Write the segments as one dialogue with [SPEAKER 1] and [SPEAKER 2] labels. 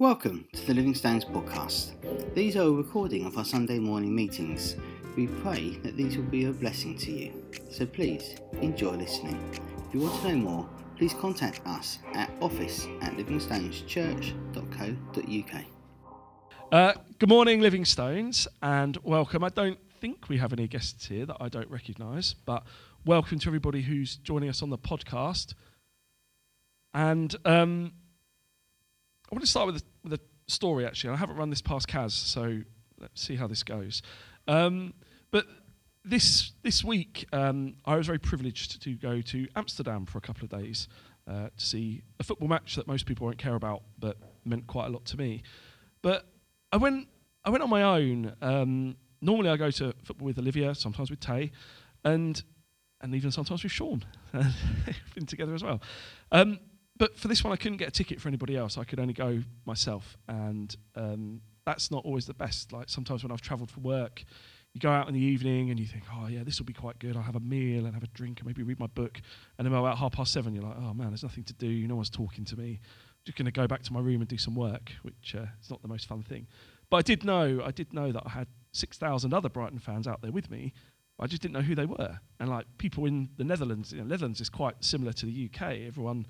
[SPEAKER 1] Welcome to the Living Stones podcast. These are a recording of our Sunday morning meetings. We pray that these will be a blessing to you. So please enjoy listening. If you want to know more, please contact us at office at livingstoneschurch.co.uk.
[SPEAKER 2] Uh, good morning, Living Stones, and welcome. I don't think we have any guests here that I don't recognise, but welcome to everybody who's joining us on the podcast. And um, I want to start with a, with a story, actually. I haven't run this past Kaz, so let's see how this goes. Um, but this, this week, um, I was very privileged to go to Amsterdam for a couple of days uh, to see a football match that most people won't care about, but meant quite a lot to me. But I went, I went on my own. Um, normally, I go to football with Olivia, sometimes with Tay, and and even sometimes with Sean. We've been together as well. Um, but for this one, I couldn't get a ticket for anybody else. I could only go myself, and um, that's not always the best. Like sometimes when I've travelled for work, you go out in the evening and you think, oh yeah, this will be quite good. I'll have a meal and have a drink and maybe read my book. And then about half past seven, you're like, oh man, there's nothing to do. No one's talking to me. I'm just going to go back to my room and do some work, which uh, is not the most fun thing. But I did know, I did know that I had six thousand other Brighton fans out there with me. I just didn't know who they were. And like people in the Netherlands, you know, Netherlands is quite similar to the UK. Everyone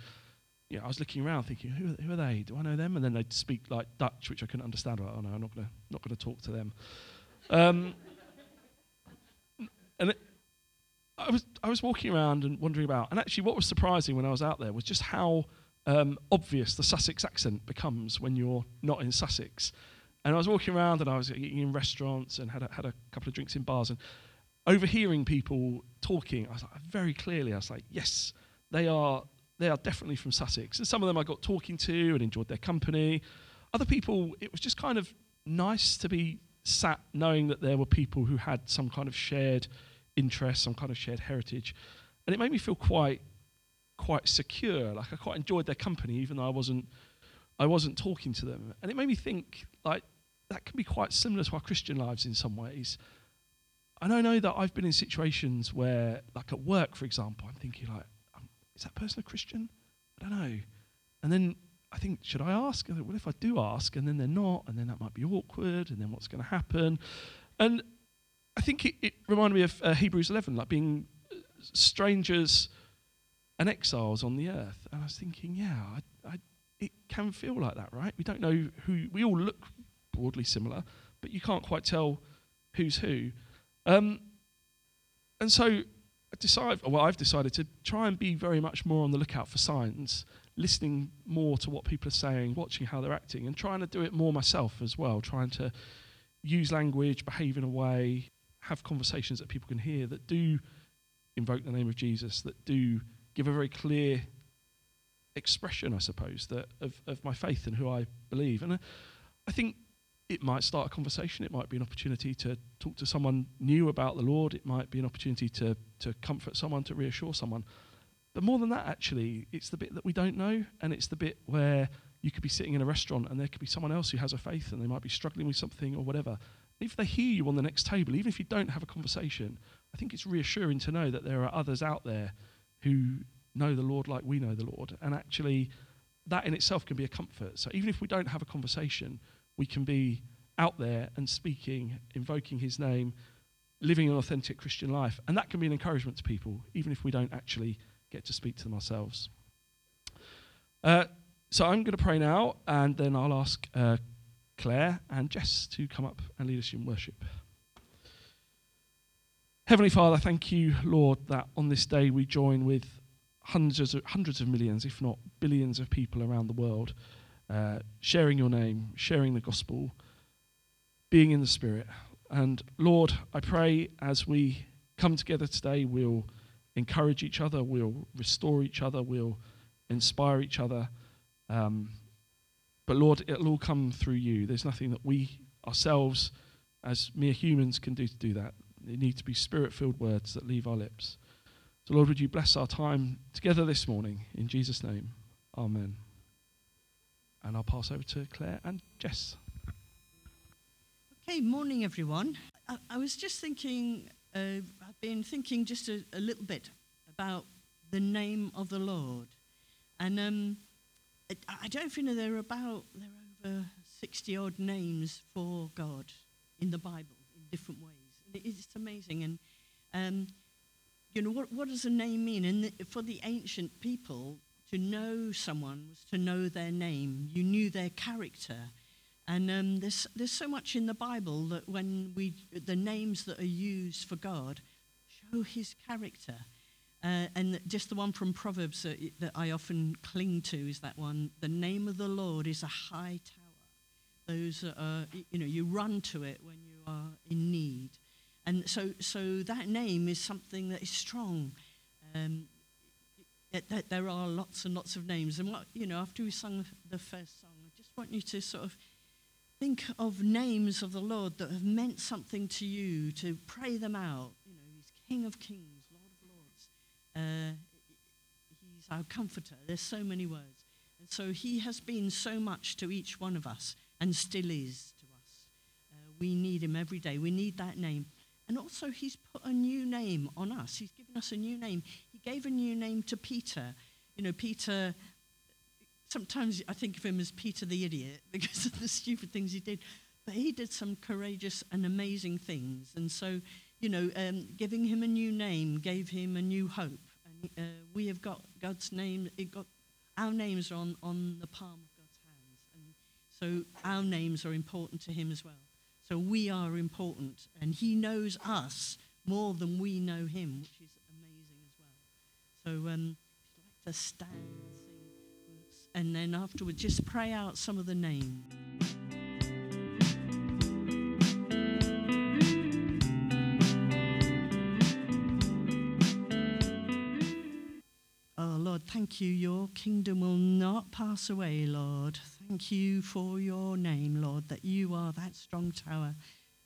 [SPEAKER 2] you know, I was looking around thinking, who, who are they? Do I know them? And then they'd speak like Dutch, which I couldn't understand. Like, oh no, I'm not gonna not gonna talk to them. Um, and it, I was I was walking around and wondering about, and actually, what was surprising when I was out there was just how um, obvious the Sussex accent becomes when you're not in Sussex. And I was walking around and I was eating in restaurants and had a, had a couple of drinks in bars and overhearing people talking. I was like, very clearly, I was like, yes, they are they are definitely from Sussex. And some of them I got talking to and enjoyed their company. Other people, it was just kind of nice to be sat knowing that there were people who had some kind of shared interest, some kind of shared heritage. And it made me feel quite quite secure. Like I quite enjoyed their company, even though I wasn't I wasn't talking to them. And it made me think like that can be quite similar to our Christian lives in some ways. And I know that I've been in situations where, like at work, for example, I'm thinking like, is that person a Christian? I don't know. And then I think, should I ask? Well, if I do ask, and then they're not, and then that might be awkward, and then what's going to happen? And I think it, it reminded me of uh, Hebrews 11, like being uh, strangers and exiles on the earth. And I was thinking, yeah, I, I, it can feel like that, right? We don't know who, we all look broadly similar, but you can't quite tell who's who. Um, and so decide, well, I've decided to try and be very much more on the lookout for signs, listening more to what people are saying, watching how they're acting, and trying to do it more myself as well, trying to use language, behave in a way, have conversations that people can hear that do invoke the name of Jesus, that do give a very clear expression, I suppose, that of, of my faith and who I believe. And I, I think it might start a conversation. It might be an opportunity to talk to someone new about the Lord. It might be an opportunity to, to comfort someone, to reassure someone. But more than that, actually, it's the bit that we don't know, and it's the bit where you could be sitting in a restaurant and there could be someone else who has a faith and they might be struggling with something or whatever. If they hear you on the next table, even if you don't have a conversation, I think it's reassuring to know that there are others out there who know the Lord like we know the Lord. And actually, that in itself can be a comfort. So even if we don't have a conversation, we can be out there and speaking, invoking his name, living an authentic Christian life. And that can be an encouragement to people, even if we don't actually get to speak to them ourselves. Uh, so I'm going to pray now, and then I'll ask uh, Clare and Jess to come up and lead us in worship. Heavenly Father, thank you, Lord, that on this day we join with hundreds of, hundreds of millions, if not billions, of people around the world uh, sharing your name, sharing the gospel, being in the Spirit. And Lord, I pray as we come together today, we'll encourage each other, we'll restore each other, we'll inspire each other. Um, but Lord, it'll all come through you. There's nothing that we ourselves, as mere humans, can do to do that. It need to be spirit filled words that leave our lips. So, Lord, would you bless our time together this morning? In Jesus' name, Amen. And I'll pass over to Clare and Jess.
[SPEAKER 3] Okay, morning everyone. I, I was just thinking, uh, I've been thinking just a, a, little bit about the name of the Lord. And um, I, I don't think there are about, there are over 60 odd names for God in the Bible in different ways. And it is amazing. And, um, you know, what, what does a name mean? And the, for the ancient people, to know someone was to know their name. You knew their character. And um, there's, there's so much in the Bible that when we, the names that are used for God show his character. Uh, and just the one from Proverbs that, that I often cling to is that one the name of the Lord is a high tower. Those are, you know, you run to it when you are in need. And so, so that name is something that is strong. Um, it, there are lots and lots of names. And what, you know, after we sung the first song, I just want you to sort of think of names of the Lord that have meant something to you, to pray them out. You know, He's King of Kings, Lord of Lords. Uh, he's our comforter. There's so many words. And so He has been so much to each one of us and still is to us. Uh, we need Him every day. We need that name. And also, He's put a new name on us. He's given us a new name. Gave a new name to Peter. You know, Peter sometimes I think of him as Peter the idiot because of the stupid things he did. But he did some courageous and amazing things. And so, you know, um, giving him a new name gave him a new hope. And uh, we have got God's name, it got, our names are on, on the palm of God's hands. And so our names are important to him as well. So we are important. And he knows us more than we know him, which is. So um, if you'd like to stand and then afterwards just pray out some of the names. Oh, Lord, thank you. Your kingdom will not pass away, Lord. Thank you for your name, Lord, that you are that strong tower.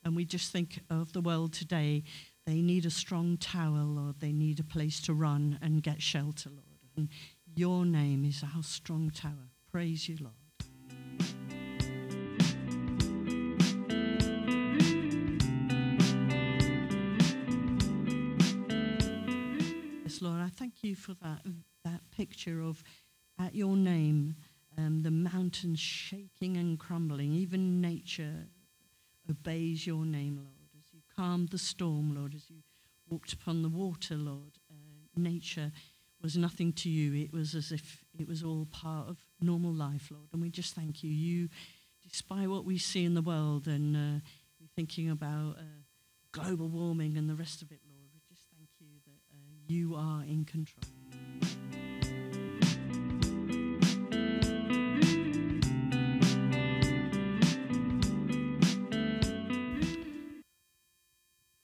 [SPEAKER 3] And we just think of the world today. They need a strong tower, Lord. They need a place to run and get shelter, Lord. And your name is our strong tower. Praise you, Lord. Yes, Lord, I thank you for that, that picture of at your name, um, the mountains shaking and crumbling. Even nature obeys your name, Lord. Calmed the storm, Lord, as you walked upon the water, Lord, uh, nature was nothing to you. It was as if it was all part of normal life, Lord. And we just thank you. You, despite what we see in the world and uh, thinking about uh, global warming and the rest of it, Lord, we just thank you that uh, you are in control.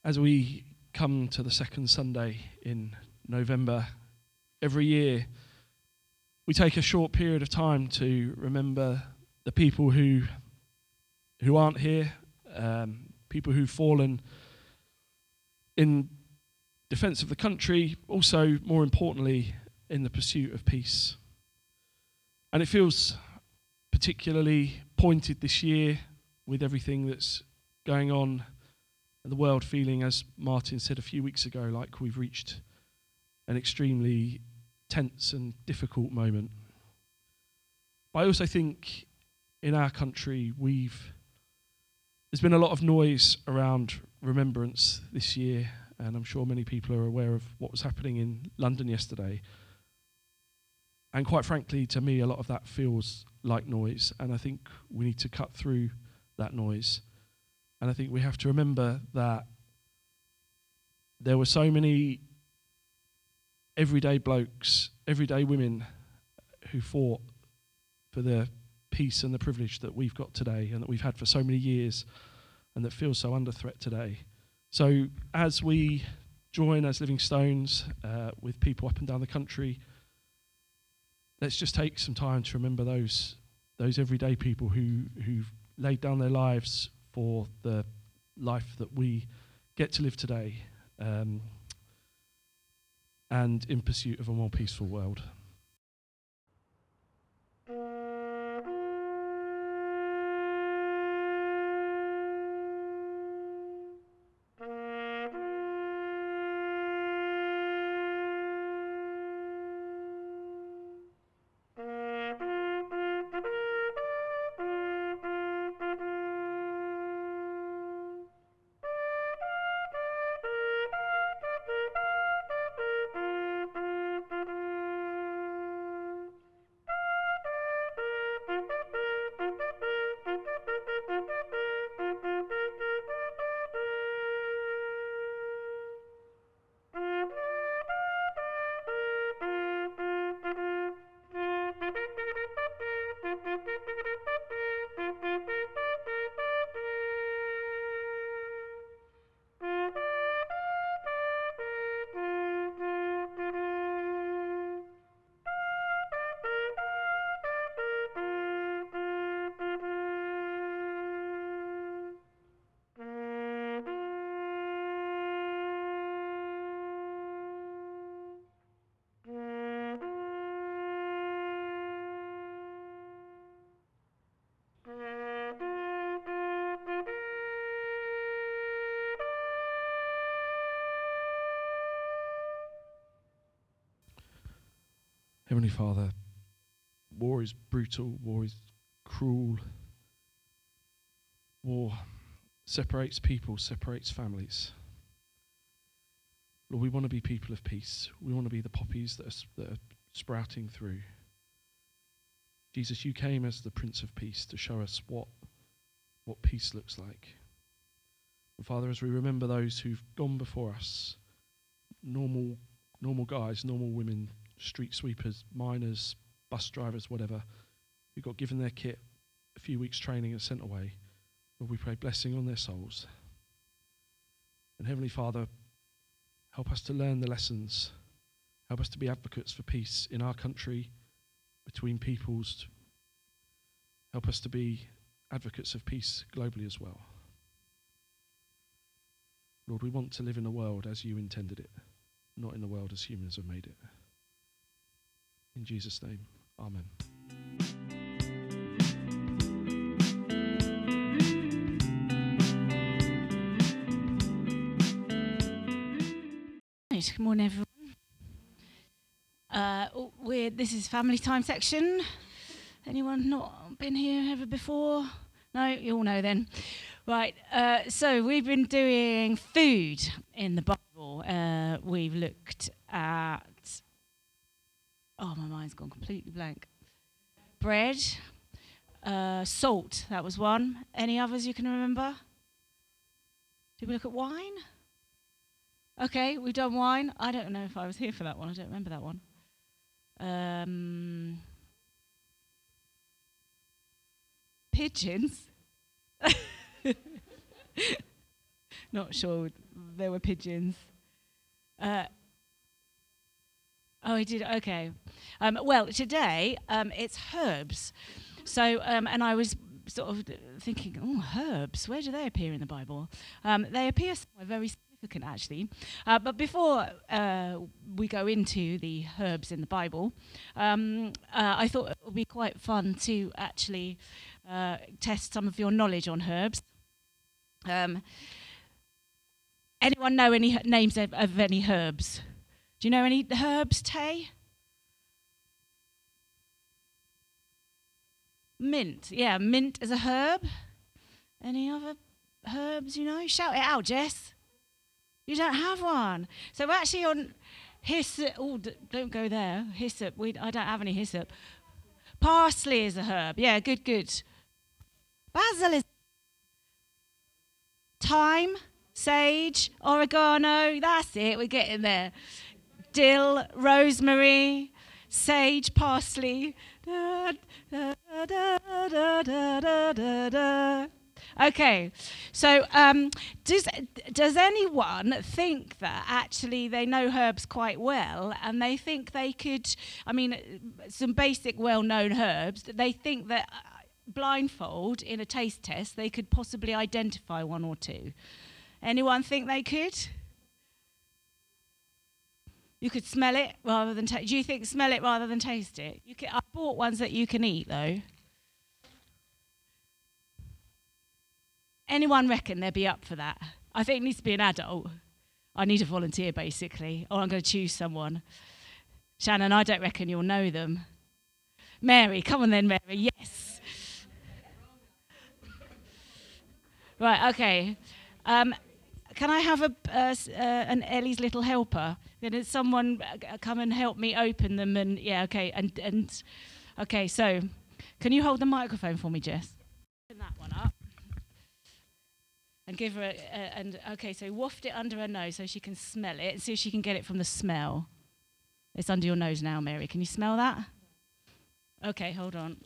[SPEAKER 2] As we come to the second Sunday in November, every year, we take a short period of time to remember the people who who aren't here, um, people who've fallen in defence of the country, also more importantly in the pursuit of peace. And it feels particularly pointed this year with everything that's going on in the world, feeling, as Martin said a few weeks ago, like we've reached an extremely tense and difficult moment. But I also think in our country we've there's been a lot of noise around remembrance this year, and I'm sure many people are aware of what was happening in London yesterday. And quite frankly, to me, a lot of that feels like noise, and I think we need to cut through that noise. And I think we have to remember that there were so many everyday blokes, everyday women who fought for the peace and the privilege that we've got today and that we've had for so many years and that feels so under threat today. So, as we join as Living Stones uh, with people up and down the country, let's just take some time to remember those those everyday people who who've laid down their lives for the life that we get to live today. Um, and in pursuit of a more peaceful world. Brutal, war is cruel. War separates people, separates families. Lord, we want to be people of peace. We want to be the poppies that are, that are sprouting through. Jesus, you came as the Prince of Peace to show us what, what peace looks like. And Father, as we remember those who've gone before us, normal, normal guys, normal women, street sweepers, miners, bus drivers, whatever, who got given their kit, a few weeks training and sent away, Lord, we pray blessing on their souls. And Heavenly Father, help us to learn the lessons. Help us to be advocates for peace in our country, between peoples. Help us to be advocates of peace globally as well. Lord, we want to live in a world as you intended it, not in the world as humans have made it. In Jesus' name, Amen.
[SPEAKER 4] Right, good morning, everyone. Uh, oh, we're, this is family time section. Anyone not been here ever before? No, you all know then. Right, uh, so we've been doing food in the Bible. Uh, we've looked at. Oh, my mind's gone completely blank. Bread, uh, salt, that was one. Any others you can remember? Did we look at wine? Okay, we've done wine. I don't know if I was here for that one. I don't remember that one. Um, pigeons. Not sure there were pigeons. Uh, oh, he did. Okay. Um, well, today um, it's herbs. So, um, and I was sort of thinking, oh, herbs. Where do they appear in the Bible? Um, they appear somewhere very actually. Uh, but before uh, we go into the herbs in the Bible, um, uh, I thought it would be quite fun to actually uh, test some of your knowledge on herbs. Um, anyone know any names of, of any herbs? Do you know any herbs, Tay? Mint. Yeah, mint is a herb. Any other herbs you know? Shout it out, Jess. You don't have one. So actually on hyssop, oh, don't go there. Hyssop, we, I don't have any hyssop. Parsley is a herb. Yeah, good, good. Basil is thyme, sage, oregano. That's it. We're getting there. Dill, rosemary, sage, parsley. Da, da, da, Okay, so um, does does anyone think that actually they know herbs quite well, and they think they could? I mean, some basic well-known herbs. They think that uh, blindfold in a taste test, they could possibly identify one or two. Anyone think they could? You could smell it rather than taste. Do you think smell it rather than taste it? You can, I bought ones that you can eat though. Anyone reckon they'd be up for that? I think it needs to be an adult. I need a volunteer basically, or I'm going to choose someone. Shannon, I don't reckon you'll know them. Mary, come on then, Mary. Yes. Right. Okay. Um, can I have a uh, uh, an Ellie's little helper? Can someone uh, come and help me open them? And yeah, okay. And and okay. So, can you hold the microphone for me, Jess? Open that one up. And give her a, a and okay. So waft it under her nose so she can smell it and see if she can get it from the smell. It's under your nose now, Mary. Can you smell that? Okay, hold on.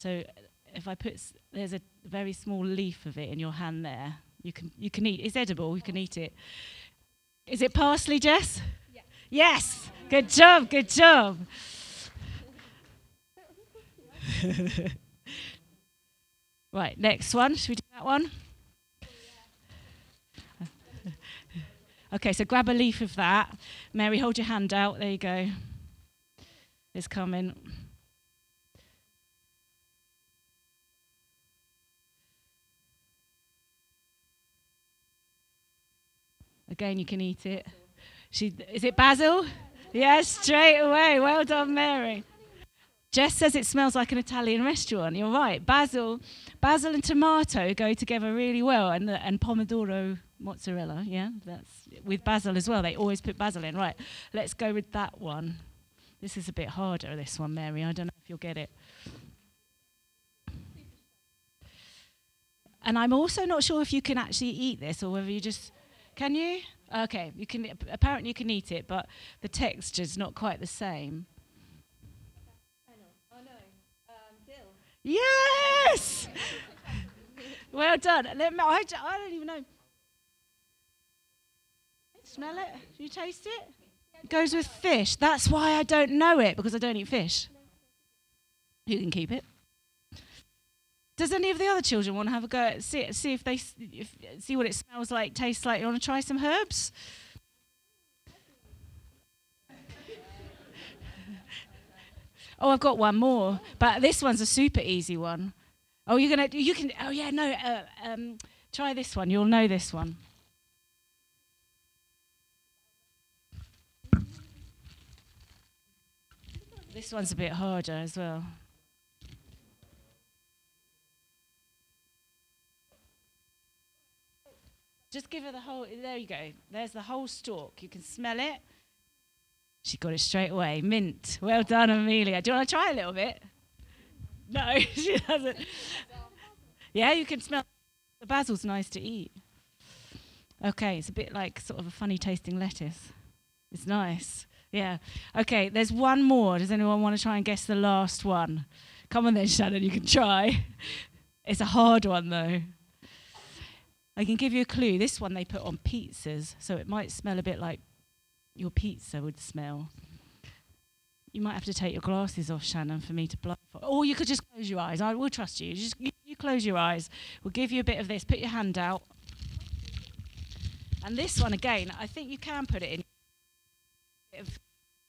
[SPEAKER 4] So if I put, s- there's a very small leaf of it in your hand there. You can you can eat. It's edible. You can eat it. Is it parsley, Jess? Yeah. Yes. Good job. Good job. right. Next one. Should we do that one? Okay, so grab a leaf of that. Mary, hold your hand out. There you go. It's coming. Again, you can eat it. She is it basil? Yes, straight away. Well done, Mary. Jess says it smells like an Italian restaurant. You're right. Basil, basil and tomato go together really well, and the, and pomodoro mozzarella. Yeah, that's with basil as well. They always put basil in. Right. Let's go with that one. This is a bit harder. This one, Mary. I don't know if you'll get it. And I'm also not sure if you can actually eat this or whether you just can you? Okay, you can. Apparently, you can eat it, but the texture's not quite the same. Yes! well done. I don't even know. Smell it? Do you taste it? It goes with fish. That's why I don't know it, because I don't eat fish. You can keep it. Does any of the other children want to have a go at see, see if they if, see what it smells like, tastes like? You want to try some herbs? Oh, I've got one more, but this one's a super easy one. Oh, you're gonna you can oh yeah no uh, um, try this one. You'll know this one. This one's a bit harder as well. Just give her the whole. There you go. There's the whole stalk. You can smell it. She got it straight away. Mint. Well done, Amelia. Do you want to try a little bit? No, she doesn't. Yeah, you can smell. The basil's nice to eat. Okay, it's a bit like sort of a funny tasting lettuce. It's nice. Yeah. Okay, there's one more. Does anyone want to try and guess the last one? Come on then, Shannon, you can try. It's a hard one though. I can give you a clue. This one they put on pizzas, so it might smell a bit like your pizza would smell. You might have to take your glasses off, Shannon, for me to blindfold. Or you could just close your eyes. I will trust you. Just you, you close your eyes. We'll give you a bit of this. Put your hand out. And this one again, I think you can put it in. Bit of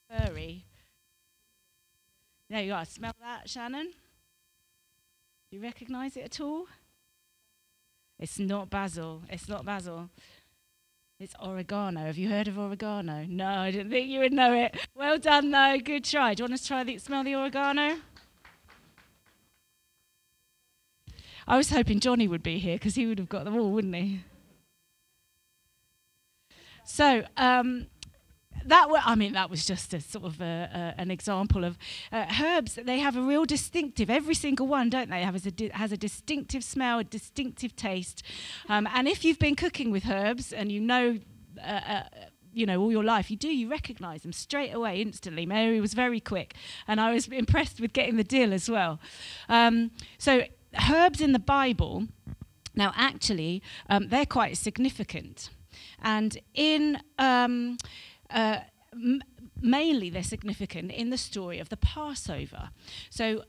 [SPEAKER 4] furry. There you are. Smell that, Shannon? Do you recognise it at all? It's not basil. It's not basil. It's oregano. Have you heard of oregano? No, I didn't think you would know it. Well done, though. Good try. Do you want us to try the smell the oregano? I was hoping Johnny would be here because he would have got them all, wouldn't he? So, um, that I mean, that was just a sort of a, a, an example of uh, herbs. They have a real distinctive. Every single one, don't they? Have a has a distinctive smell, a distinctive taste. Um, and if you've been cooking with herbs and you know. Uh, uh, you know, all your life, you do, you recognize them straight away, instantly. Mary was very quick, and I was impressed with getting the dill as well. Um, so, herbs in the Bible, now actually, um, they're quite significant. And in um, uh, mainly they're significant in the story of the Passover. So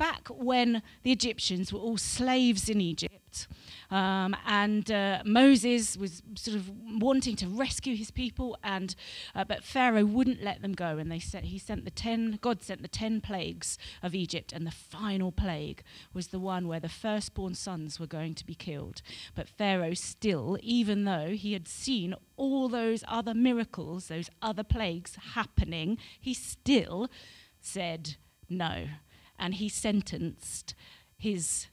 [SPEAKER 4] back when the Egyptians were all slaves in Egypt, um, and uh, Moses was sort of wanting to rescue his people, and uh, but Pharaoh wouldn't let them go, and they sent he sent the ten God sent the ten plagues of Egypt, and the final plague was the one where the firstborn sons were going to be killed. But Pharaoh still, even though he had seen all those other miracles, those other plagues happening, he still said no and he sentenced his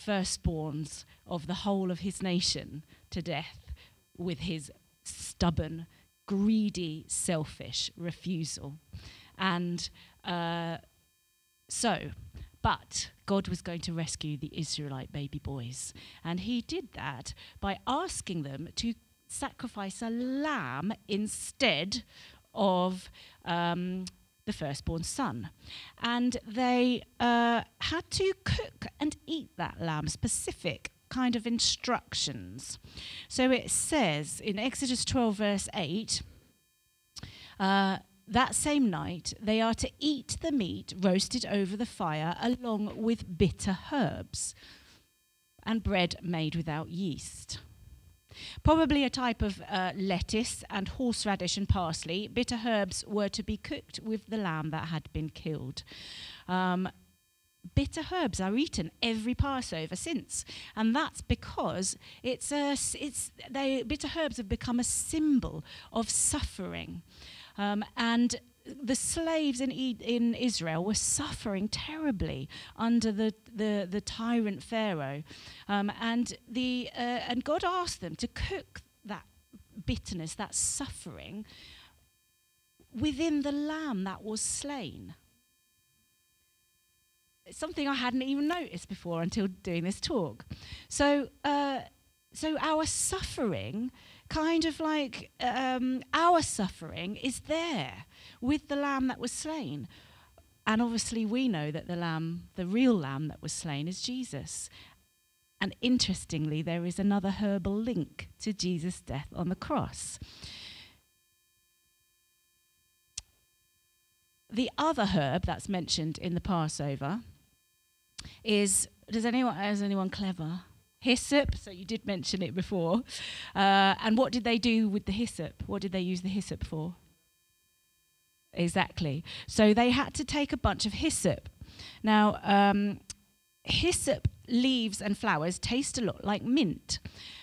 [SPEAKER 4] firstborns of the whole of his nation to death with his stubborn, greedy, selfish refusal. And uh, so, but God was going to rescue the Israelite baby boys. And he did that by asking them to sacrifice a lamb instead of um, the firstborn son. And they uh, had to cook and eat that lamb, specific kind of instructions. So it says in Exodus 12, verse 8, uh, that same night they are to eat the meat roasted over the fire along with bitter herbs and bread made without yeast. Probably a type of uh, lettuce and horseradish and parsley. Bitter herbs were to be cooked with the lamb that had been killed. Um, bitter herbs are eaten every Passover since, and that's because it's a it's they bitter herbs have become a symbol of suffering, um, and the slaves in in Israel were suffering terribly under the the, the tyrant Pharaoh, um, and the uh, and God asked them to cook that bitterness, that suffering, within the lamb that was slain. It's something I hadn't even noticed before until doing this talk. So, uh, so our suffering, kind of like um, our suffering, is there with the lamb that was slain. And obviously, we know that the lamb, the real lamb that was slain, is Jesus. And interestingly, there is another herbal link to Jesus' death on the cross. The other herb that's mentioned in the Passover is does anyone is anyone clever? Hyssop. So you did mention it before. Uh, and what did they do with the hyssop? What did they use the hyssop for? Exactly. So they had to take a bunch of hyssop. Now, um, hyssop leaves and flowers taste a lot like mint,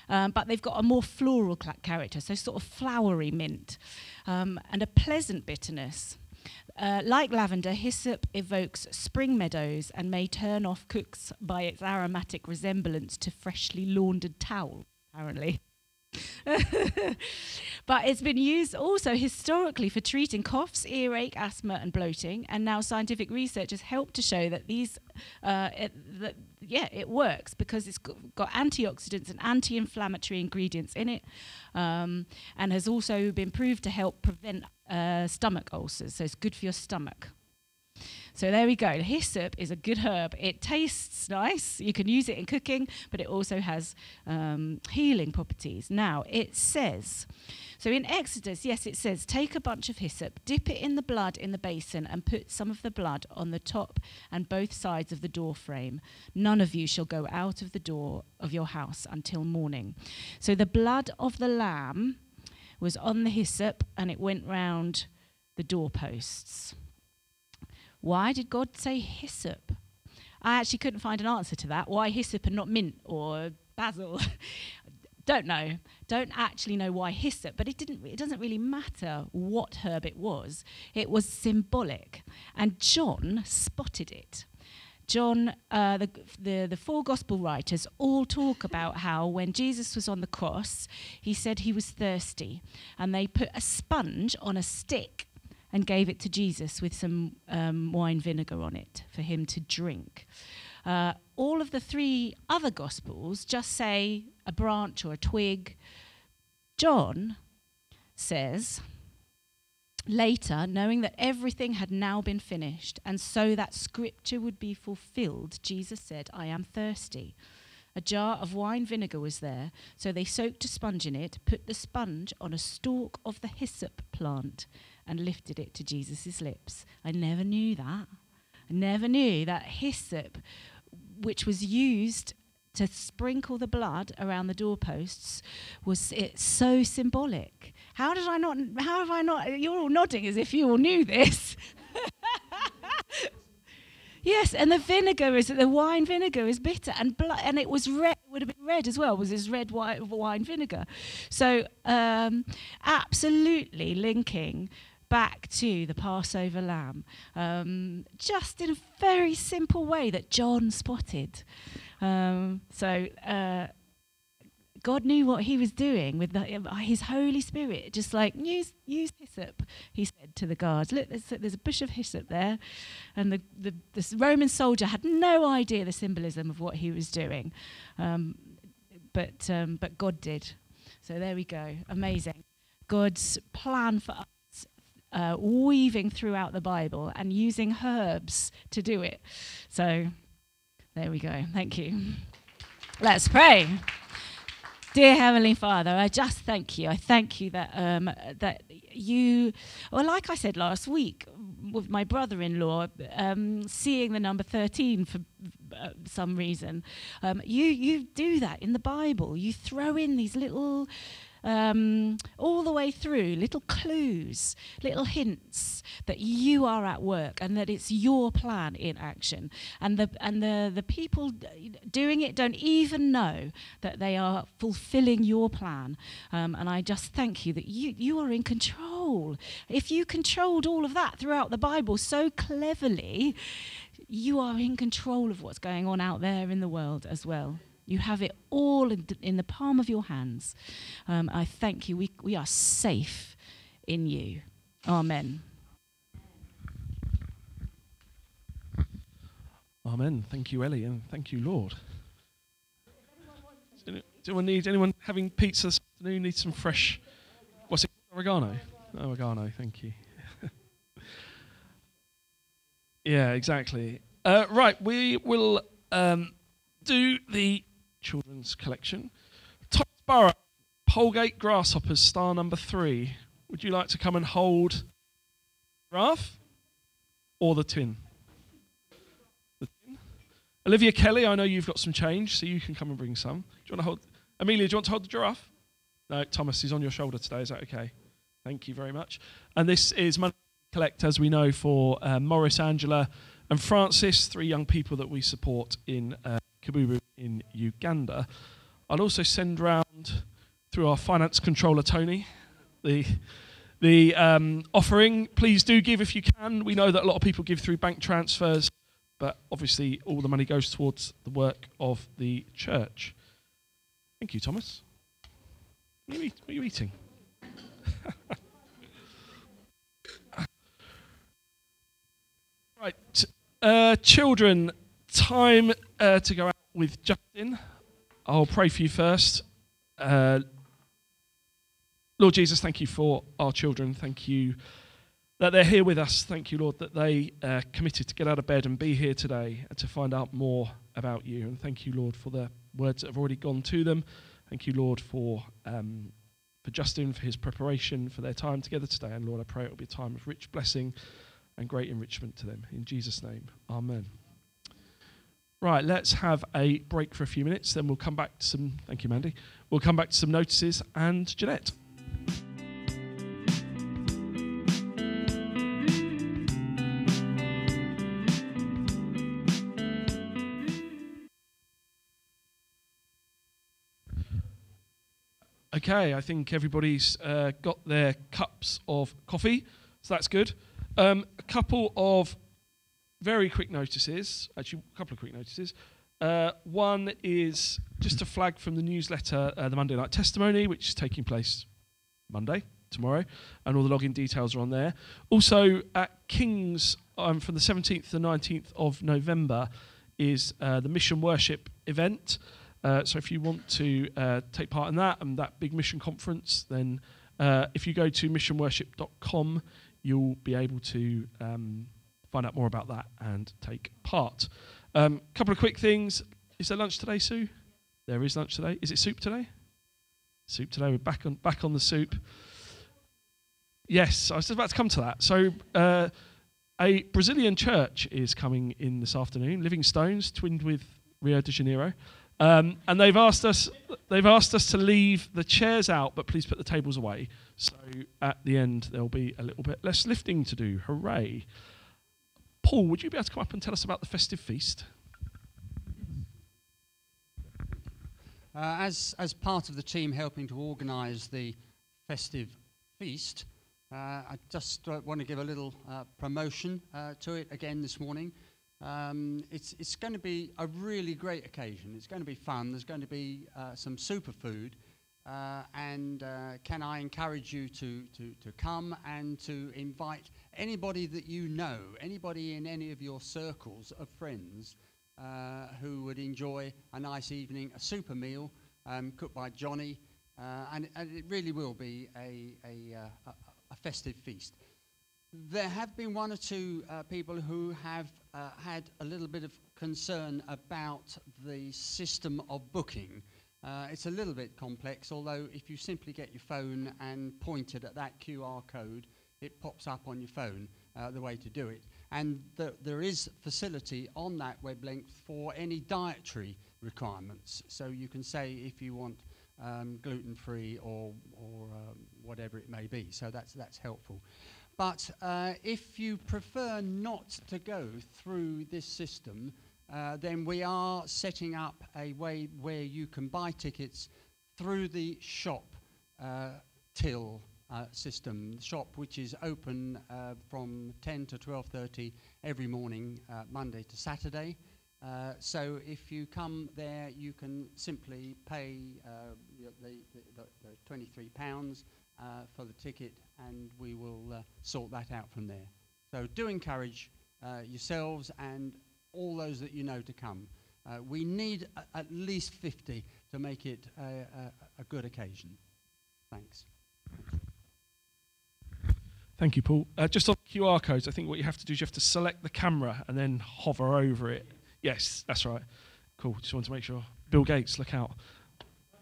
[SPEAKER 4] um, but they've got a more floral character, so sort of flowery mint, um, and a pleasant bitterness. Uh, like lavender, hyssop evokes spring meadows and may turn off cooks by its aromatic resemblance to freshly laundered towel, apparently. but it's been used also historically for treating coughs, earache, asthma, and bloating. And now scientific research has helped to show that these, uh, it, that, yeah, it works because it's got antioxidants and anti-inflammatory ingredients in it, um, and has also been proved to help prevent uh, stomach ulcers. So it's good for your stomach. So there we go. Hyssop is a good herb. It tastes nice. You can use it in cooking, but it also has um, healing properties. Now, it says, so in Exodus, yes, it says, take a bunch of hyssop, dip it in the blood in the basin, and put some of the blood on the top and both sides of the door frame. None of you shall go out of the door of your house until morning. So the blood of the lamb was on the hyssop and it went round the doorposts. Why did God say hyssop? I actually couldn't find an answer to that. Why hyssop and not mint or basil? Don't know. Don't actually know why hyssop, but it didn't. It doesn't really matter what herb it was. It was symbolic, and John spotted it. John, uh, the, the, the four gospel writers all talk about how when Jesus was on the cross, he said he was thirsty, and they put a sponge on a stick and gave it to Jesus with some um, wine vinegar on it for him to drink. Uh, all of the three other Gospels just say a branch or a twig. John says, Later, knowing that everything had now been finished, and so that scripture would be fulfilled, Jesus said, I am thirsty. A jar of wine vinegar was there, so they soaked a sponge in it, put the sponge on a stalk of the hyssop plant, and lifted it to Jesus' lips. I never knew that. I never knew that hyssop, which was used to sprinkle the blood around the doorposts was it so symbolic how did i not how have i not you're all nodding as if you all knew this yes and the vinegar is the wine vinegar is bitter and blood and it was red would have been red as well was this red wine vinegar so um, absolutely linking back to the Passover lamb, um, just in a very simple way that John spotted. Um, so uh, God knew what He was doing with the, His Holy Spirit. Just like use use hyssop, He said to the guards. Look, there's, there's a bush of hyssop there, and the, the this Roman soldier had no idea the symbolism of what he was doing, um, but um, but God did. So there we go. Amazing. God's plan for us uh, weaving throughout the Bible and using herbs to do it. So there we go. Thank you. Let's pray. Dear Heavenly Father, I just thank you. I thank you that um, that you, well, like I said last week with my brother-in-law, um, seeing the number thirteen for uh, some reason, um, you you do that in the Bible. You throw in these little um, all the way through, little clues, little hints that you are at work and that it's your plan in action. And the, and the, the people doing it don't even know that they are fulfilling your plan. Um, and I just thank you that you, you are in control. If you controlled all of that throughout the Bible so cleverly, you are in control of what's going on out there in the world as well. You have it all in, in the palm of your hands. Um, I thank you. We, we are safe in you. Amen.
[SPEAKER 2] Amen. Thank you, Ellie, and thank you, Lord. Does anyone need anyone having pizza this afternoon? Need some fresh? What's it? Oregano. Oregano. Thank you. yeah, exactly. Uh, right, we will um, do the children's collection. Thomas Borough, Polegate Grasshoppers, star number three. Would you like to come and hold Ralph or the tin? The tin? Olivia Kelly, I know you've got some change, so you can come and bring some. Do you want to hold? Amelia, do you want to hold the giraffe? No, Thomas is on your shoulder today. Is that okay? Thank you very much. And this is money collect, as we know, for uh, Morris, Angela, and Francis, three young people that we support in uh, Kabubu in Uganda. I'll also send round through our finance controller Tony the the um, offering. Please do give if you can. We know that a lot of people give through bank transfers, but obviously all the money goes towards the work of the church. Thank you, Thomas. What are you, what are you eating? right, uh, children, time uh, to go out with Justin. I'll pray for you first. Uh, Lord Jesus, thank you for our children. Thank you that they're here with us. Thank you, Lord, that they uh, committed to get out of bed and be here today to find out more about you. And thank you, Lord, for the words that have already gone to them. Thank you, Lord, for um, for Justin, for his preparation, for their time together today. And Lord, I pray it will be a time of rich blessing and great enrichment to them. In Jesus' name, Amen. Right, let's have a break for a few minutes, then we'll come back to some. Thank you, Mandy. We'll come back to some notices and Jeanette. Okay, I think everybody's uh, got their cups of coffee, so that's good. Um, a couple of very quick notices, actually, a couple of quick notices. Uh, one is just a flag from the newsletter, uh, the Monday Night Testimony, which is taking place Monday, tomorrow, and all the login details are on there. Also, at King's um, from the 17th to the 19th of November is uh, the Mission Worship event. Uh, so if you want to uh, take part in that and that big mission conference, then uh, if you go to missionworship.com, you'll be able to um, find out more about that and take part. A um, couple of quick things. Is there lunch today, Sue? There is lunch today. Is it soup today? Soup today. We're back on back on the soup. Yes, I was just about to come to that. So, uh, a Brazilian church is coming in this afternoon. Living Stones, twinned with Rio de Janeiro. Um, and they've asked us they've asked us to leave the chairs out, but please put the tables away. So at the end there'll be a little bit less lifting to do. Hooray! Paul, would you be able to come up and tell us about the festive feast?
[SPEAKER 5] Uh, as as part of the team helping to organise the festive feast, uh, I just uh, want to give a little uh, promotion uh, to it again this morning. Um, it's, it's going to be a really great occasion. It's going to be fun. There's going to be uh, some superfood. And can I encourage you to, to, to come and to invite anybody that you know, anybody in any of your circles of friends uh, who would enjoy a nice evening, a super meal um, cooked by Johnny. Uh, and, and, it really will be a, a, uh, a, festive feast. There have been one or two uh, people who have uh, had a little bit of concern about the system of booking. It's a little bit complex, although if you simply get your phone and point it at that QR code, it pops up on your phone uh, the way to do it. And th- there is facility on that web link for any dietary requirements. So you can say if you want um, gluten free or, or um, whatever it may be. So that's, that's helpful. But uh, if you prefer not to go through this system, uh, then we are setting up a way where you can buy tickets through the shop uh, till uh, system, shop which is open uh, from 10 to 12.30 every morning, uh, Monday to Saturday. Uh, so if you come there, you can simply pay uh, the, the, the, the 23 pounds for the ticket, and we will sort that out from there. So do encourage yourselves and all those that you know to come. Uh, we need a, at least 50 to make it a, a, a good occasion. Thanks.
[SPEAKER 2] Thank you, Paul. Uh, just on QR codes, I think what you have to do is you have to select the camera and then hover over it. Yes, that's right. Cool. Just want to make sure. Bill Gates, look out.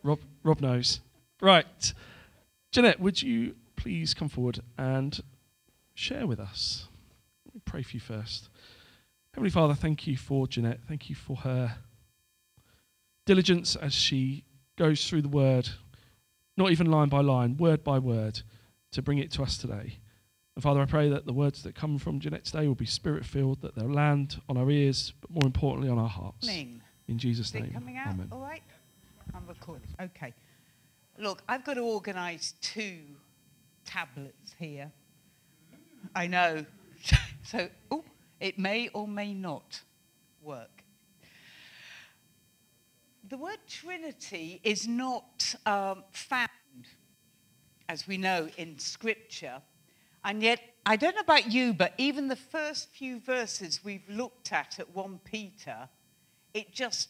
[SPEAKER 2] Rob, Rob knows. Right. Jeanette, would you please come forward and share with us? Let me pray for you first. Heavenly Father, thank you for Jeanette. Thank you for her diligence as she goes through the word, not even line by line, word by word, to bring it to us today. And Father, I pray that the words that come from Jeanette today will be spirit filled, that they'll land on our ears, but more importantly on our hearts. In Jesus' name.
[SPEAKER 6] coming out
[SPEAKER 2] Amen.
[SPEAKER 6] all right? I'm recording. Okay. Look, I've got to organise two tablets here. I know. so, oh, it may or may not work. The word Trinity is not um, found, as we know, in Scripture. And yet, I don't know about you, but even the first few verses we've looked at at 1 Peter, it just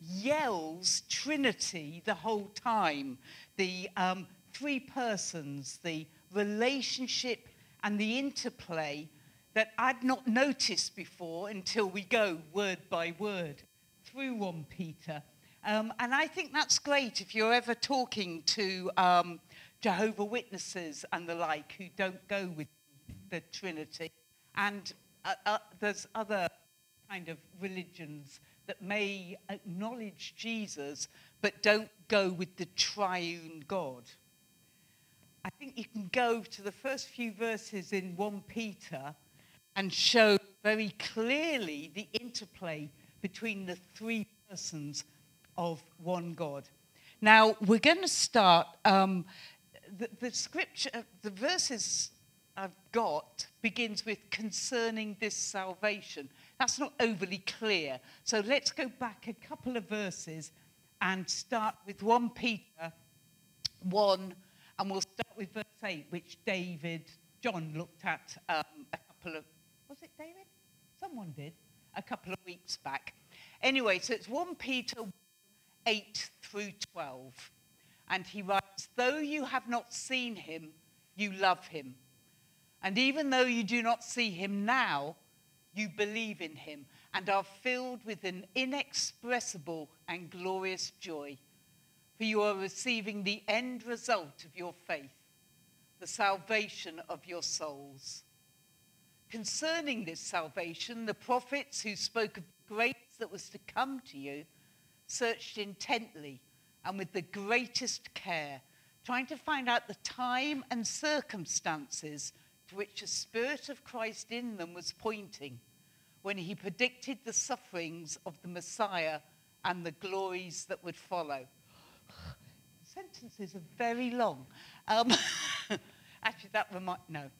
[SPEAKER 6] yells Trinity the whole time. The um, three persons, the relationship and the interplay that I'd not noticed before until we go word by word through 1 Peter. Um, and I think that's great if you're ever talking to um, Jehovah Witnesses and the like who don't go with the Trinity. And uh, uh, there's other kind of religions that may acknowledge Jesus but don't go with the triune God. I think you can go to the first few verses in 1 Peter and show very clearly the interplay between the three persons of one God. Now, we're going to start. Um, the, the scripture, the verses I've got begins with concerning this salvation. That's not overly clear. So let's go back a couple of verses and start with 1 Peter 1, and we'll start with verse 8, which David, John looked at um, a couple of, was it David? Someone did, a couple of weeks back. Anyway, so it's 1 Peter 8 through 12. And he writes, Though you have not seen him, you love him. And even though you do not see him now, you believe in him and are filled with an inexpressible and glorious joy. For you are receiving the end result of your faith, the salvation of your souls. Concerning this salvation, the prophets who spoke of the grace that was to come to you searched intently and with the greatest care, trying to find out the time and circumstances to which the Spirit of Christ in them was pointing when he predicted the sufferings of the Messiah and the glories that would follow. Sentences are very long. Um, actually, that reminds, no.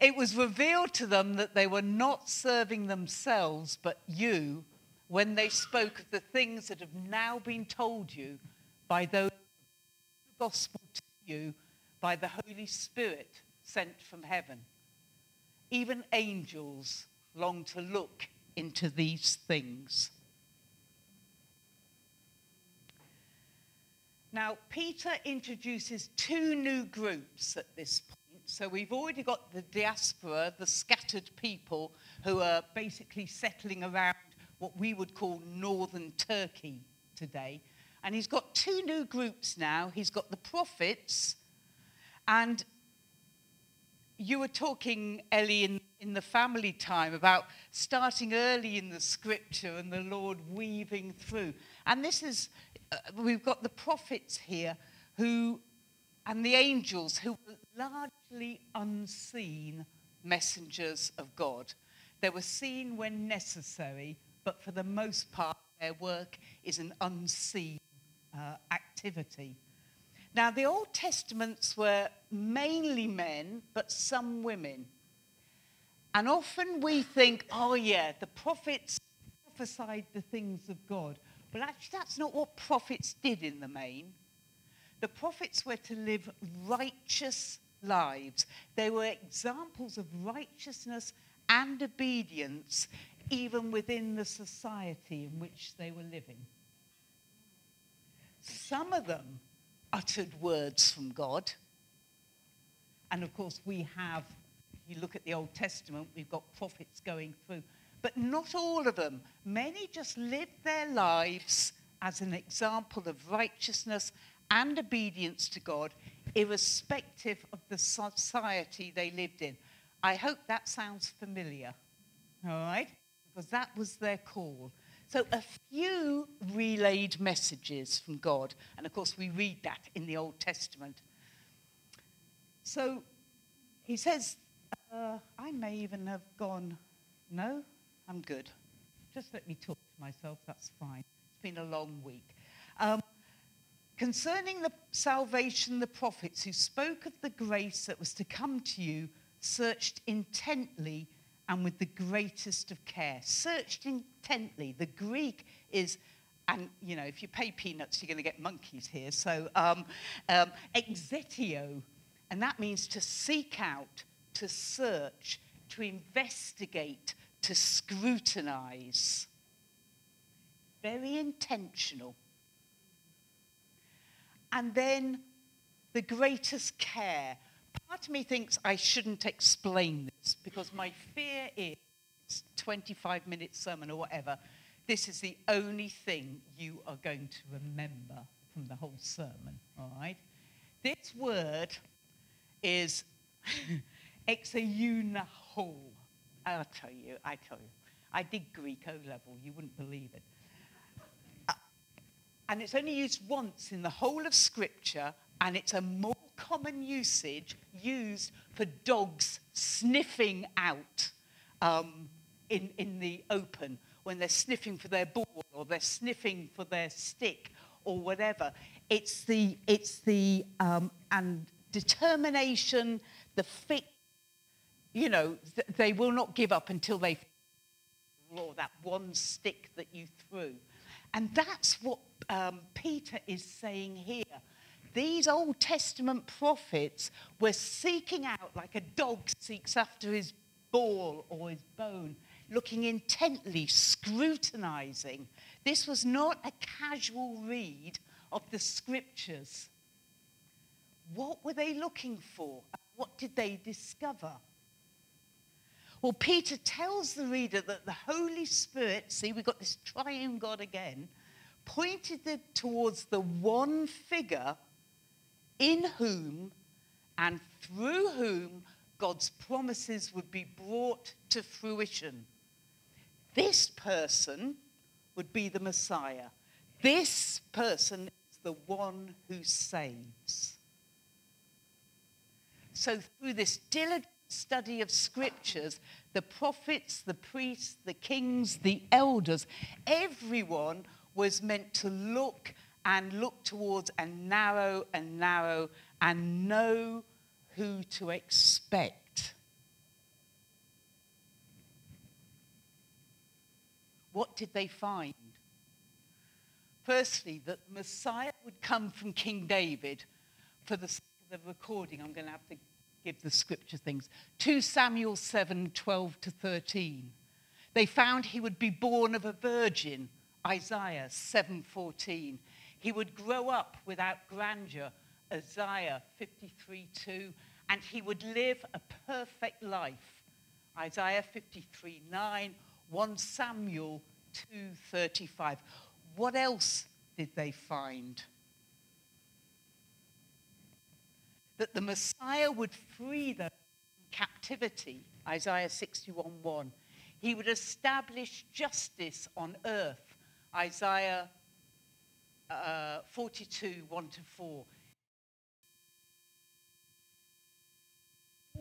[SPEAKER 6] It was revealed to them that they were not serving themselves, but you, when they spoke of the things that have now been told you by those the gospel to you by the Holy Spirit sent from heaven. Even angels long to look into these things. Now, Peter introduces two new groups at this point. So we've already got the diaspora, the scattered people who are basically settling around what we would call northern Turkey today. And he's got two new groups now. He's got the prophets, and you were talking, Ellie, in, in the family time about starting early in the scripture and the Lord weaving through. And this is, uh, we've got the prophets here who, and the angels who were largely unseen messengers of God. They were seen when necessary, but for the most part, their work is an unseen uh, activity. Now, the Old Testaments were mainly men, but some women. And often we think, oh, yeah, the prophets prophesied the things of God. But actually, that's not what prophets did in the main. The prophets were to live righteous lives, they were examples of righteousness and obedience, even within the society in which they were living. Some of them uttered words from God. And of course, we have, you look at the Old Testament, we've got prophets going through. But not all of them. Many just lived their lives as an example of righteousness and obedience to God, irrespective of the society they lived in. I hope that sounds familiar, all right? Because that was their call. So a few relayed messages from God. And of course, we read that in the Old Testament. So he says, uh, I may even have gone, no, I'm good. Just let me talk to myself, that's fine. It's been a long week. Um, concerning the salvation, the prophets who spoke of the grace that was to come to you searched intently and with the greatest of care. Searched intently. The Greek is, and you know, if you pay peanuts, you're going to get monkeys here. So, um, um, exetio, and that means to seek out, to search, to investigate, to scrutinize. Very intentional. And then the greatest care part of me thinks I shouldn't explain this because my fear is 25 minute sermon or whatever. This is the only thing you are going to remember from the whole sermon, all right? This word is exeunaho. I'll tell you, I tell you. I did Greek O level, you wouldn't believe it. Uh, and it's only used once in the whole of Scripture, and it's a more common usage used for dogs sniffing out um, in, in the open when they're sniffing for their ball or they're sniffing for their stick or whatever. It's the, it's the um, and determination, the fit, you know, th- they will not give up until they or that one stick that you threw. And that's what um, Peter is saying here these Old Testament prophets were seeking out, like a dog seeks after his ball or his bone, looking intently, scrutinizing. This was not a casual read of the scriptures. What were they looking for? What did they discover? Well, Peter tells the reader that the Holy Spirit, see, we've got this triune God again, pointed towards the one figure in whom and through whom God's promises would be brought to fruition. This person would be the Messiah. This person is the one who saves. So, through this diligent study of scriptures, the prophets, the priests, the kings, the elders, everyone was meant to look and look towards and narrow and narrow and know who to expect. What did they find? Firstly, that Messiah would come from King David. For the, the recording, I'm going to have to give the scripture things. 2 Samuel 7 12 to 13. They found he would be born of a virgin. Isaiah 7:14. He would grow up without grandeur, Isaiah 53 2, and he would live a perfect life, Isaiah 53 9, 1 Samuel 2 35. What else did they find? That the Messiah would free them from captivity, Isaiah 61 1.
[SPEAKER 7] He would establish justice on earth. Isaiah uh, 42, 1 to 4.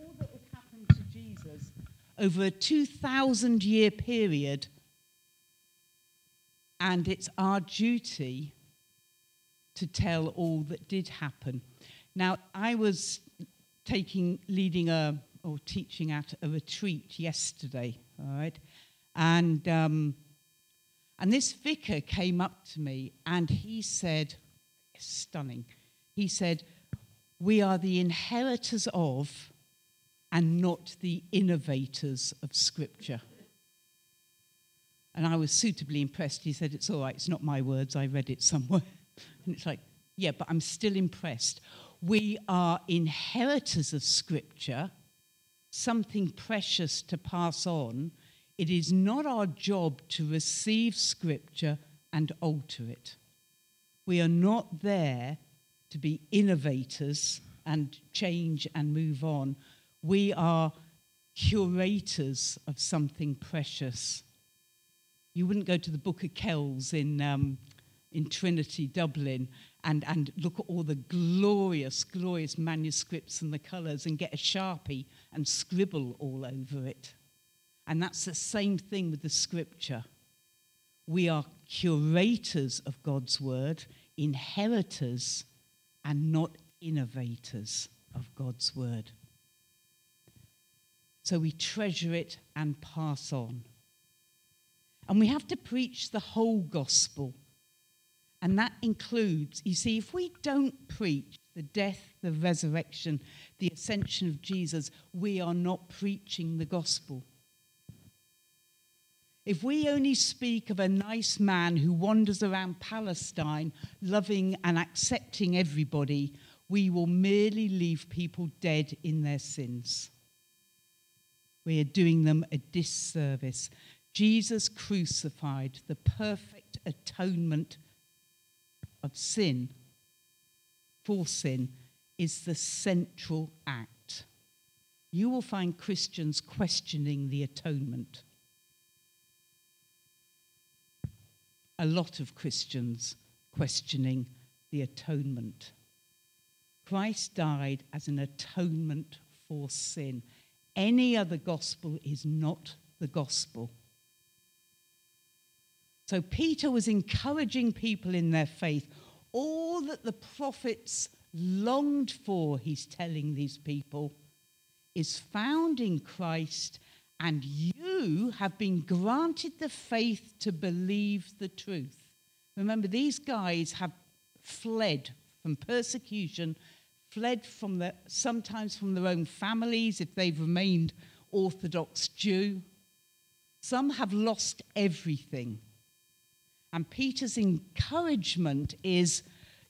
[SPEAKER 6] all that happened to Jesus over a 2,000 year period. And it's our duty to tell all that did happen. Now, I was taking, leading a, or teaching at a retreat yesterday, all right? And, um, and this vicar came up to me and he said, stunning, he said, We are the inheritors of and not the innovators of Scripture. And I was suitably impressed. He said, It's all right, it's not my words, I read it somewhere. And it's like, Yeah, but I'm still impressed. We are inheritors of Scripture, something precious to pass on. It is not our job to receive Scripture and alter it. We are not there to be innovators and change and move on. We are curators of something precious. You wouldn't go to the Book of Kells in, um, in Trinity, Dublin, and, and look at all the glorious, glorious manuscripts and the colours and get a sharpie and scribble all over it. And that's the same thing with the scripture. We are curators of God's word, inheritors, and not innovators of God's word. So we treasure it and pass on. And we have to preach the whole gospel. And that includes, you see, if we don't preach the death, the resurrection, the ascension of Jesus, we are not preaching the gospel. If we only speak of a nice man who wanders around Palestine, loving and accepting everybody, we will merely leave people dead in their sins. We are doing them a disservice. Jesus crucified, the perfect atonement of sin, for sin, is the central act. You will find Christians questioning the atonement. A lot of Christians questioning the atonement. Christ died as an atonement for sin. Any other gospel is not the gospel. So Peter was encouraging people in their faith. All that the prophets longed for, he's telling these people, is found in Christ, and you have been granted the faith to believe the truth. Remember, these guys have fled from persecution, fled from the, sometimes from their own families if they've remained Orthodox Jew. Some have lost everything. And Peter's encouragement is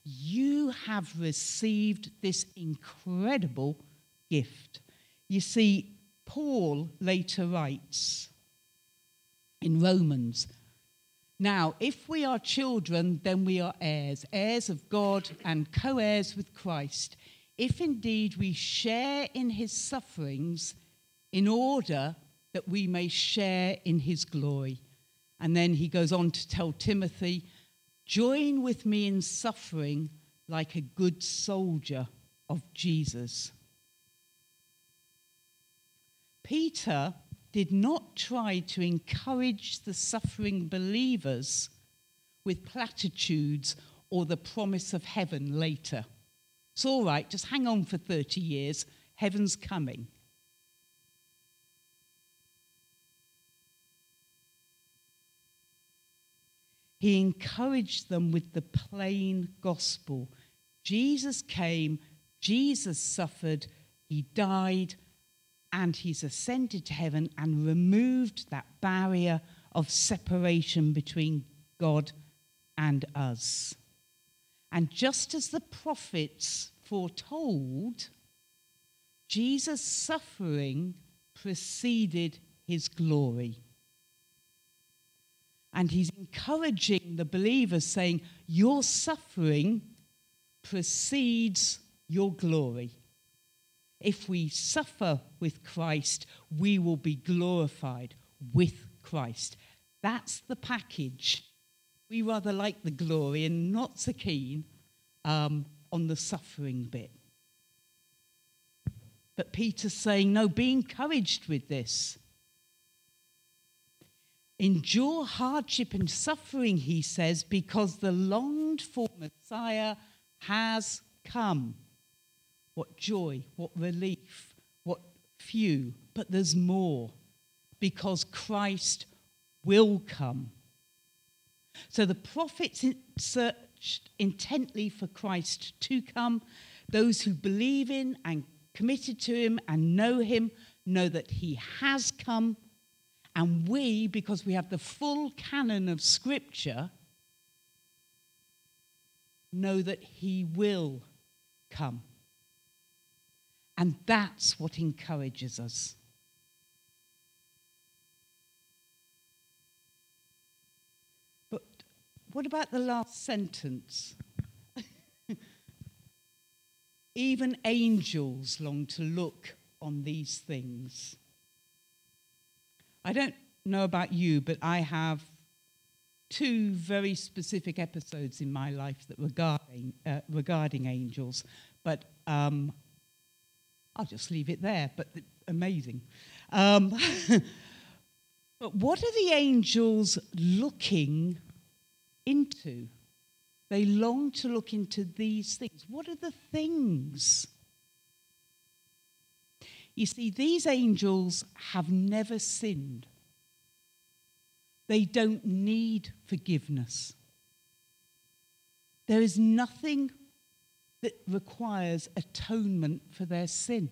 [SPEAKER 6] you have received this incredible gift. You see, Paul later writes in Romans now, if we are children, then we are heirs, heirs of God and co heirs with Christ, if indeed we share in his sufferings in order that we may share in his glory. And then he goes on to tell Timothy, join with me in suffering like a good soldier of Jesus. Peter did not try to encourage the suffering believers with platitudes or the promise of heaven later. It's all right, just hang on for 30 years, heaven's coming. He encouraged them with the plain gospel. Jesus came, Jesus suffered, he died, and he's ascended to heaven and removed that barrier of separation between God and us. And just as the prophets foretold, Jesus' suffering preceded his glory. And he's encouraging the believers, saying, Your suffering precedes your glory. If we suffer with Christ, we will be glorified. with Christ. That's the package. We rather like the glory and not so keen um, on the suffering bit. But Peter's saying, no, be encouraged with this. Endure hardship and suffering, he says, because the longed for Messiah has come. What joy, what relief, what few, but there's more because Christ will come. So the prophets searched intently for Christ to come. Those who believe in and committed to him and know him know that he has come. And we, because we have the full canon of Scripture, know that he will come. And that's what encourages us. But what about the last sentence? Even angels long to look on these things. I don't know about you, but I have two very specific episodes in my life that regarding uh, regarding angels, but um, I'll just leave it there. But amazing. Um, but what are the angels looking into? They long to look into these things. What are the things? You see, these angels have never sinned. They don't need forgiveness. There is nothing that requires atonement for their sin.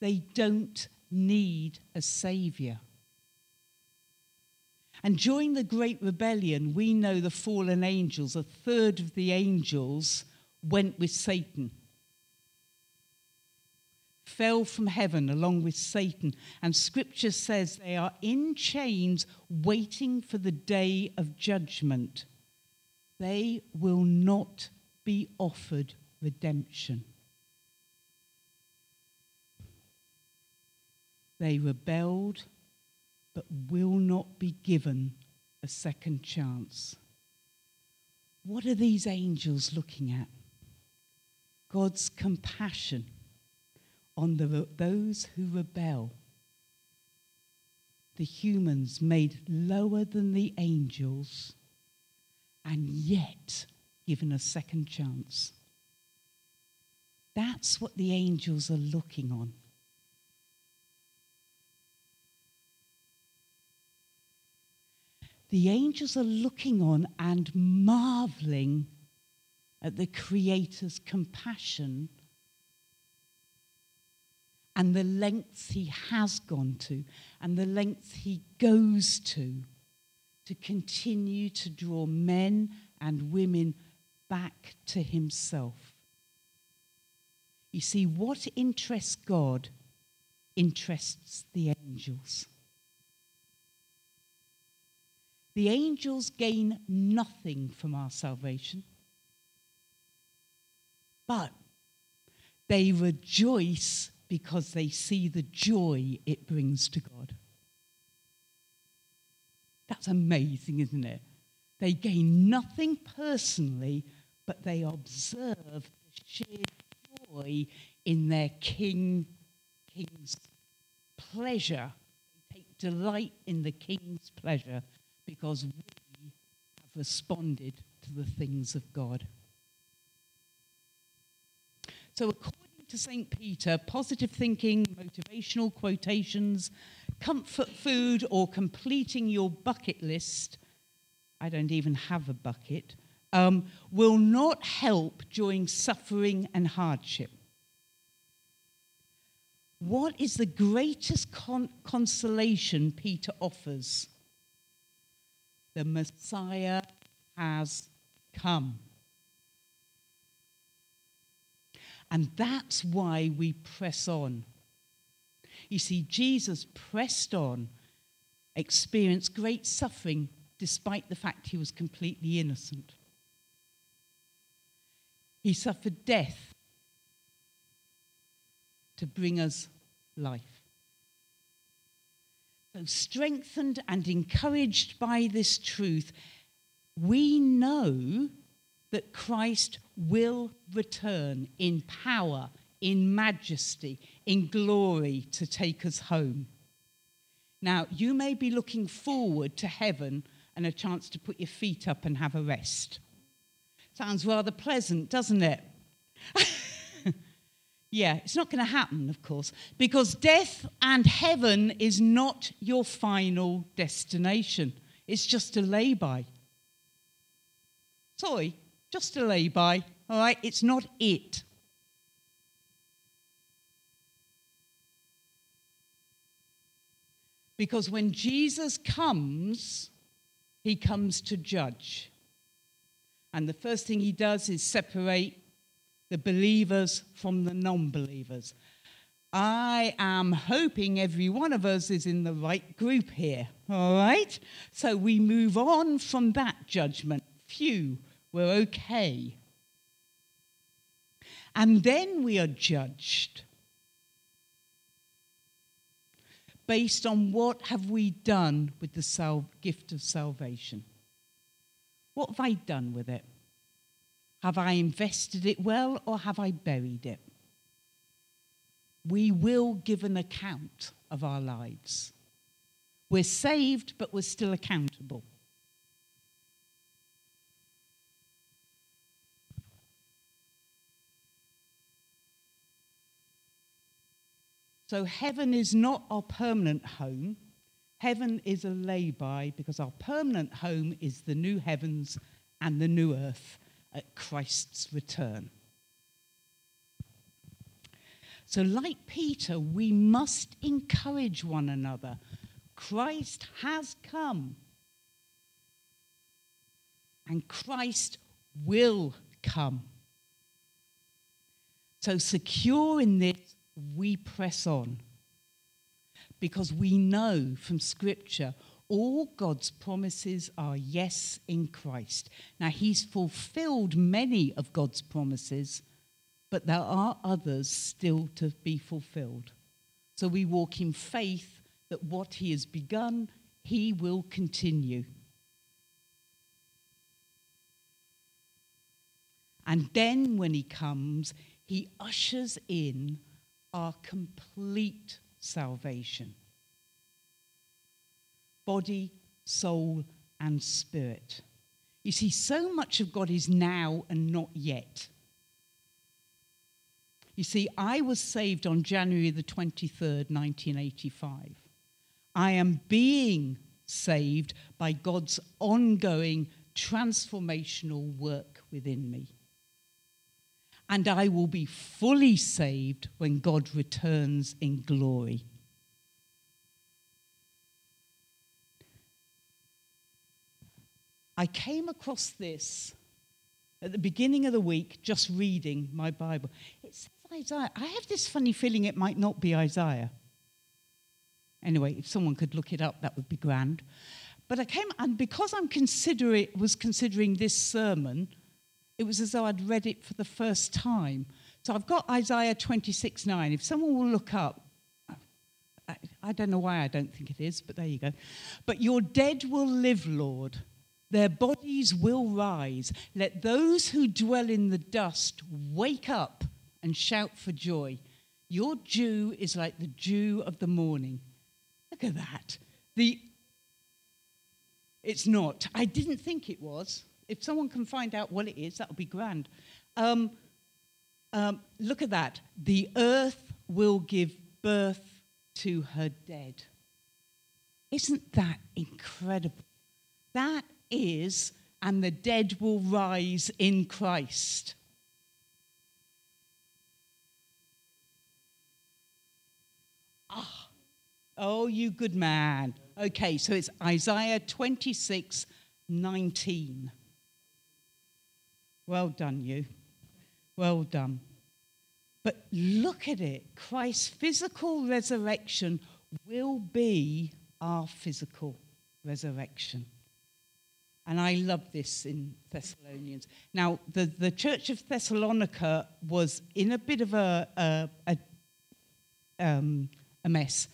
[SPEAKER 6] They don't need a savior. And during the Great Rebellion, we know the fallen angels, a third of the angels went with Satan, fell from heaven along with Satan. And scripture says they are in chains waiting for the day of judgment. They will not be offered redemption. They rebelled, but will not be given a second chance. What are these angels looking at? God's compassion on the, those who rebel. The humans made lower than the angels, and yet given a second chance. That's what the angels are looking on. The angels are looking on and marveling at the Creator's compassion and the lengths he has gone to and the lengths he goes to to continue to draw men and women back to himself. You see, what interests God interests the angels. The angels gain nothing from our salvation, but they rejoice because they see the joy it brings to God. That's amazing, isn't it? They gain nothing personally, but they observe the sheer joy in their king, king's pleasure. They take delight in the king's pleasure because we have responded to the things of God. So, according to St. Peter, positive thinking, motivational quotations, comfort food, or completing your bucket list I don't even have a bucket, um, will not help during suffering and hardship. What is the greatest con- consolation Peter offers? The Messiah has come. And that's why we press on. You see, Jesus pressed on, experienced great suffering despite the fact he was completely innocent. He suffered death to bring us life. So, strengthened and encouraged by this truth, we know that Christ will return in power, in majesty, in glory to take us home. Now, you may be looking forward to heaven and a chance to put your feet up and have a rest. Sounds rather pleasant, doesn't it? yeah, it's not going to happen, of course, because death and heaven is not your final destination. It's just a lay-by. Sorry, just a lay-by, all right? It's not it. Because when Jesus comes, he comes to judge. And the first thing he does is separate the believers from the non believers. I am hoping every one of us is in the right group here, all right? So we move on from that judgment. Phew, we're okay. And then we are judged based on what have we done with the gift of salvation. What have I done with it? Have I invested it well or have I buried it? We will give an account of our lives. We're saved, but we're still accountable. So, heaven is not our permanent home. Heaven is a lay-by because our permanent home is the new heavens and the new earth at Christ's return. So, like Peter, we must encourage one another. Christ has come, and Christ will come. So, secure in this, we press on because we know from Scripture all God's promises are yes in Christ. Now, He's fulfilled many of God's promises, but there are others still to be fulfilled. So we walk in faith that what He has begun, He will continue. And then when He comes, He ushers in our complete salvation body, soul, and spirit. You see, so much of God is now and not yet. You see, I was saved on January the 23rd, 1985. I am being saved by God's ongoing transformational work within me. And I will be fully saved when God returns in glory. I came across this at the beginning of the week just reading my Bible. It says Isaiah. I have this funny feeling it might not be Isaiah. Anyway, if someone could look it up, that would be grand. But I came, and because I'm considering, was considering this sermon, it was as though I'd read it for the first time. So I've got Isaiah 26 9. If someone will look up, I, I don't know why I don't think it is, but there you go. But your dead will live, Lord. Their bodies will rise. Let those who dwell in the dust wake up and shout for joy. Your dew is like the dew of the morning. Look at that. The it's not. I didn't think it was. If someone can find out what it is, that would be grand. Um, um, look at that. The earth will give birth to her dead. Isn't that incredible? That is, and the dead will rise in Christ. Ah, oh, you good man. Okay, so it's Isaiah 26 19. Well done, you. Well done. But look at it Christ's physical resurrection will be our physical resurrection. And I love this in Thessalonians. Now, the, the church of Thessalonica was in a bit of a, a, a, um, a mess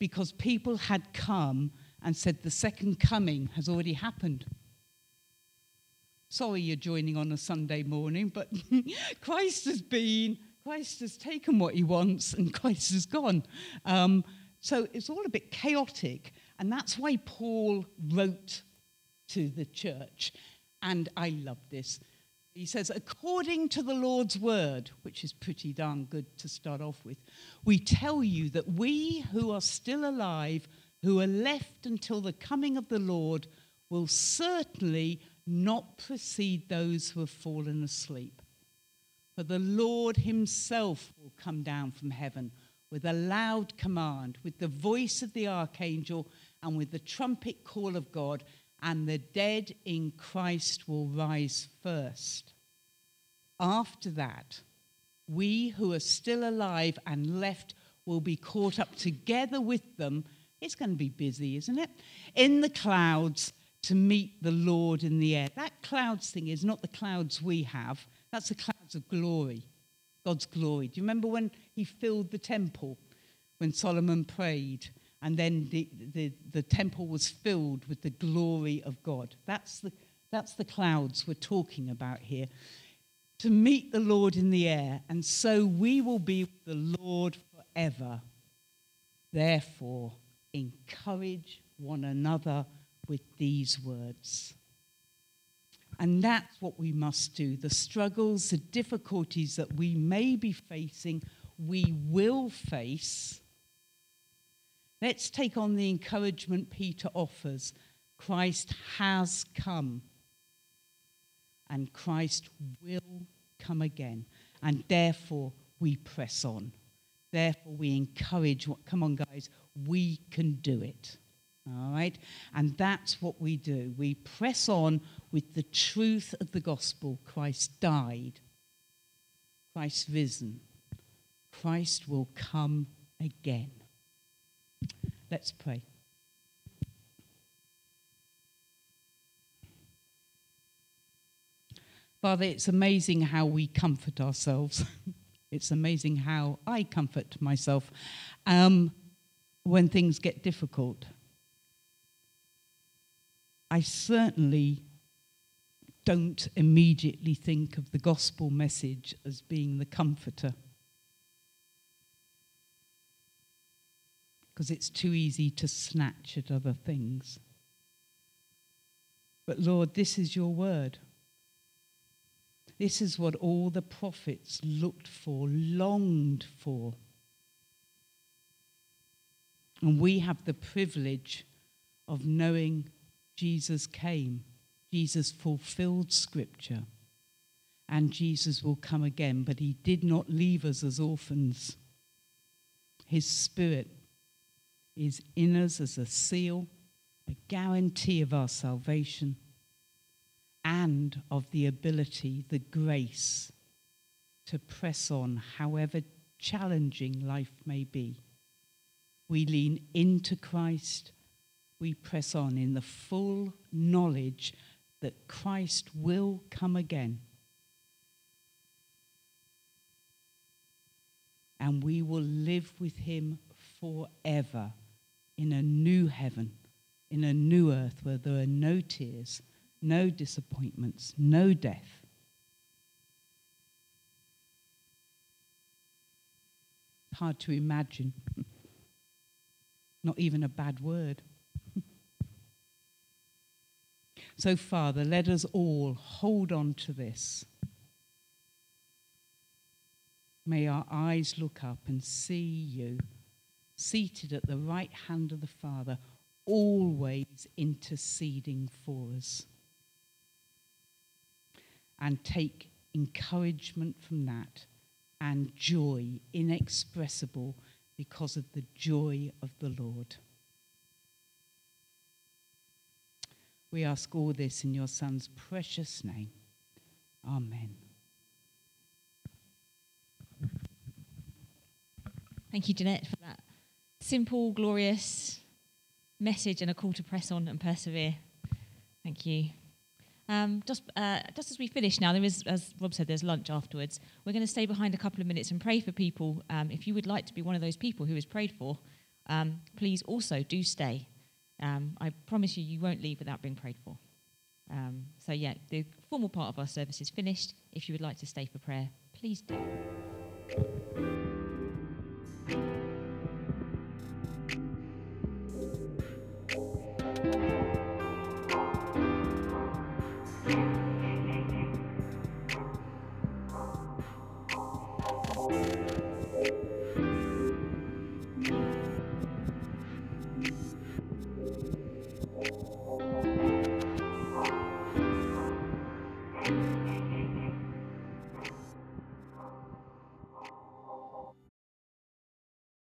[SPEAKER 6] because people had come and said the second coming has already happened. Sorry you're joining on a Sunday morning, but Christ has been, Christ has taken what he wants, and Christ has gone. Um, so it's all a bit chaotic. And that's why Paul wrote to the church. And I love this. He says, according to the Lord's word, which is pretty darn good to start off with, we tell you that we who are still alive, who are left until the coming of the Lord, will certainly not precede those who have fallen asleep. For the Lord himself will come down from heaven with a loud command, with the voice of the archangel, and with the trumpet call of God and the dead in Christ will rise first. After that, we who are still alive and left will be caught up together with them. It's going to be busy, isn't it? In the clouds to meet the Lord in the air. That clouds thing is not the clouds we have, that's the clouds of glory, God's glory. Do you remember when he filled the temple, when Solomon prayed? and then the, the, the temple was filled with the glory of God. That's the, that's the clouds we're talking about here. To meet the Lord in the air, and so we will be with the Lord forever. Therefore, encourage one another with these words. And that's what we must do. The struggles, the difficulties that we may be facing, we will face Let's take on the encouragement Peter offers. Christ has come, and Christ will come again. And therefore, we press on. Therefore, we encourage, come on, guys, we can do it. All right? And that's what we do. We press on with the truth of the gospel. Christ died, Christ risen, Christ will come again. Let's pray. Father, it's amazing how we comfort ourselves. it's amazing how I comfort myself um, when things get difficult. I certainly don't immediately think of the gospel message as being the comforter. because it's too easy to snatch at other things. But Lord, this is your word. This is what all the prophets looked for, longed for. And we have the privilege of knowing Jesus came, Jesus fulfilled Scripture, and Jesus will come again. But he did not leave us as orphans. His Spirit is in us as a seal, a guarantee of our salvation, and of the ability, the grace to press on, however challenging life may be. We lean into Christ, we press on in the full knowledge that Christ will come again. And we will live with him forever in a new heaven, in a new earth where there are no tears, no disappointments, no death. Hard to imagine. Not even a bad word. So, Father, let us all hold on to this. May our eyes look up and see you seated at the right hand of the Father, always interceding for us. And take encouragement from that and joy inexpressible because of the joy of the Lord. We ask all this in your Son's precious name. Amen.
[SPEAKER 8] Thank you, Jeanette, for that simple, glorious message and a call to press on and persevere. Thank you. Um, just, uh, just as we finish now, there is, as Rob said, there's lunch afterwards. We're going to stay behind a couple of minutes and pray for people. Um, if you would like to be one of those people who is prayed for, um, please also do stay. Um, I promise you, you won't leave without being prayed for. Um, so, yeah, the formal part of our service is finished. If you would like to stay for prayer, please do.